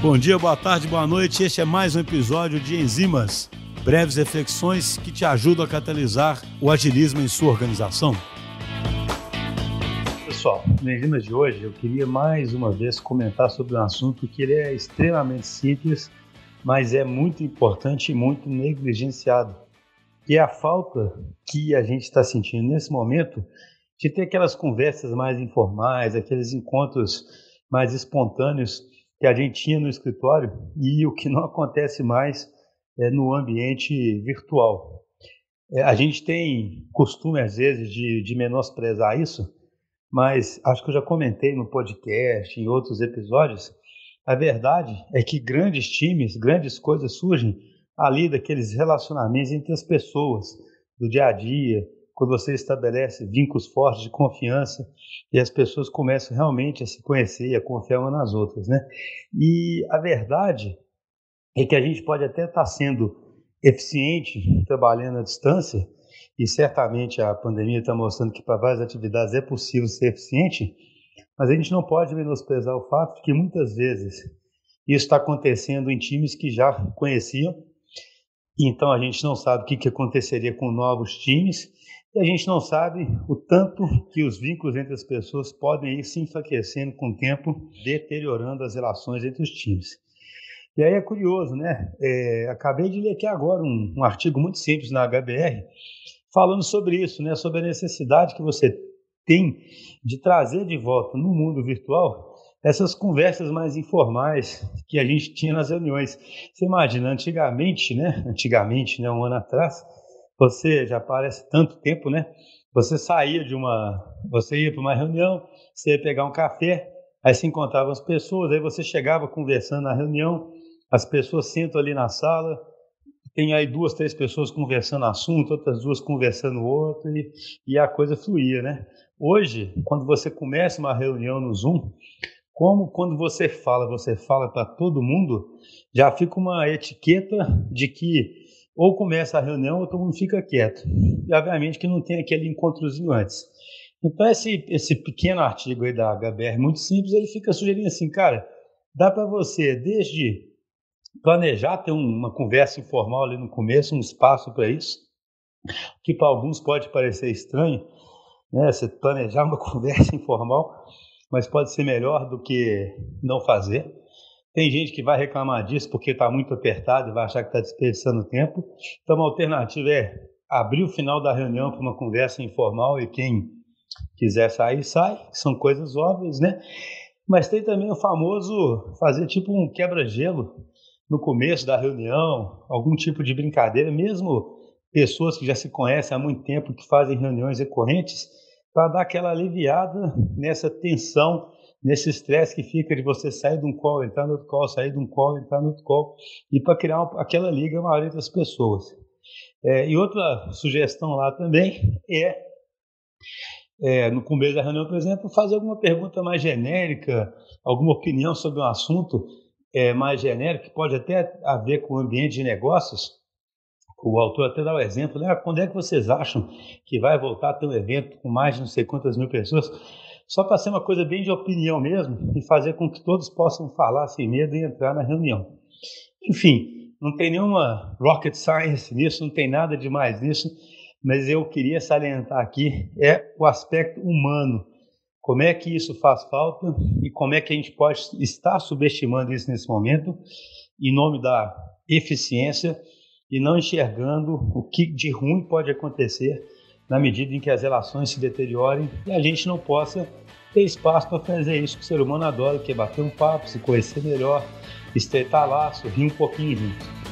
Bom dia, boa tarde, boa noite. Este é mais um episódio de Enzimas, breves reflexões que te ajudam a catalisar o agilismo em sua organização. Pessoal, no Enzimas de hoje eu queria mais uma vez comentar sobre um assunto que ele é extremamente simples, mas é muito importante e muito negligenciado, que é a falta que a gente está sentindo nesse momento de ter aquelas conversas mais informais, aqueles encontros mais espontâneos que a gente tinha no escritório e o que não acontece mais é, no ambiente virtual. É, a gente tem costume, às vezes, de, de menosprezar isso, mas acho que eu já comentei no podcast, em outros episódios. A verdade é que grandes times, grandes coisas surgem ali daqueles relacionamentos entre as pessoas, do dia a dia, quando você estabelece vínculos fortes de confiança e as pessoas começam realmente a se conhecer e a confiar umas nas outras, né? E a verdade é que a gente pode até estar sendo eficiente trabalhando à distância e certamente a pandemia está mostrando que para várias atividades é possível ser eficiente, mas a gente não pode menosprezar o fato de que muitas vezes isso está acontecendo em times que já conheciam, então a gente não sabe o que, que aconteceria com novos times e a gente não sabe o tanto que os vínculos entre as pessoas podem ir se enfraquecendo com o tempo, deteriorando as relações entre os times. E aí é curioso, né? É, acabei de ler aqui agora um, um, artigo muito simples na HBR falando sobre isso, né? Sobre a necessidade que você tem de trazer de volta no mundo virtual essas conversas mais informais que a gente tinha nas reuniões. Você imagina, antigamente, né? Antigamente, né? Um ano atrás, você já parece tanto tempo, né? Você saía de uma, você ia para uma reunião, você ia pegar um café, aí se encontravam as pessoas, aí você chegava conversando na reunião, as pessoas sentam ali na sala, tem aí duas, três pessoas conversando assunto, outras duas conversando outro, e, e a coisa fluía, né? Hoje, quando você começa uma reunião no Zoom, como quando você fala, você fala para todo mundo, já fica uma etiqueta de que ou começa a reunião ou todo mundo fica quieto. E obviamente que não tem aquele encontrozinho antes. Então esse, esse pequeno artigo aí da HBR, muito simples, ele fica sugerindo assim, cara, dá para você desde planejar ter uma conversa informal ali no começo, um espaço para isso, que para alguns pode parecer estranho, né? Você planejar uma conversa informal, mas pode ser melhor do que não fazer. Tem gente que vai reclamar disso porque está muito apertado e vai achar que está desperdiçando tempo. Então, uma alternativa é abrir o final da reunião para uma conversa informal e quem quiser sair, sai. São coisas óbvias, né? Mas tem também o famoso fazer tipo um quebra-gelo no começo da reunião, algum tipo de brincadeira, mesmo pessoas que já se conhecem há muito tempo, que fazem reuniões recorrentes, para dar aquela aliviada nessa tensão nesse estresse que fica de você sair de um call, entrar no outro call, sair de um call, entrar no outro call, e para criar uma, aquela liga maior entre as pessoas. É, e outra sugestão lá também é, é, no começo da reunião, por exemplo, fazer alguma pergunta mais genérica, alguma opinião sobre um assunto é, mais genérico, que pode até haver com o ambiente de negócios. O autor até dá o exemplo, né? quando é que vocês acham que vai voltar a ter um evento com mais de não sei quantas mil pessoas? só para ser uma coisa bem de opinião mesmo e fazer com que todos possam falar sem medo e entrar na reunião. Enfim, não tem nenhuma rocket science nisso, não tem nada demais nisso, mas eu queria salientar aqui é o aspecto humano. Como é que isso faz falta e como é que a gente pode estar subestimando isso nesse momento em nome da eficiência e não enxergando o que de ruim pode acontecer na medida em que as relações se deteriorem e a gente não possa ter espaço para fazer isso que o ser humano adora, que é bater um papo, se conhecer melhor, estreitar laço, rir um pouquinho junto.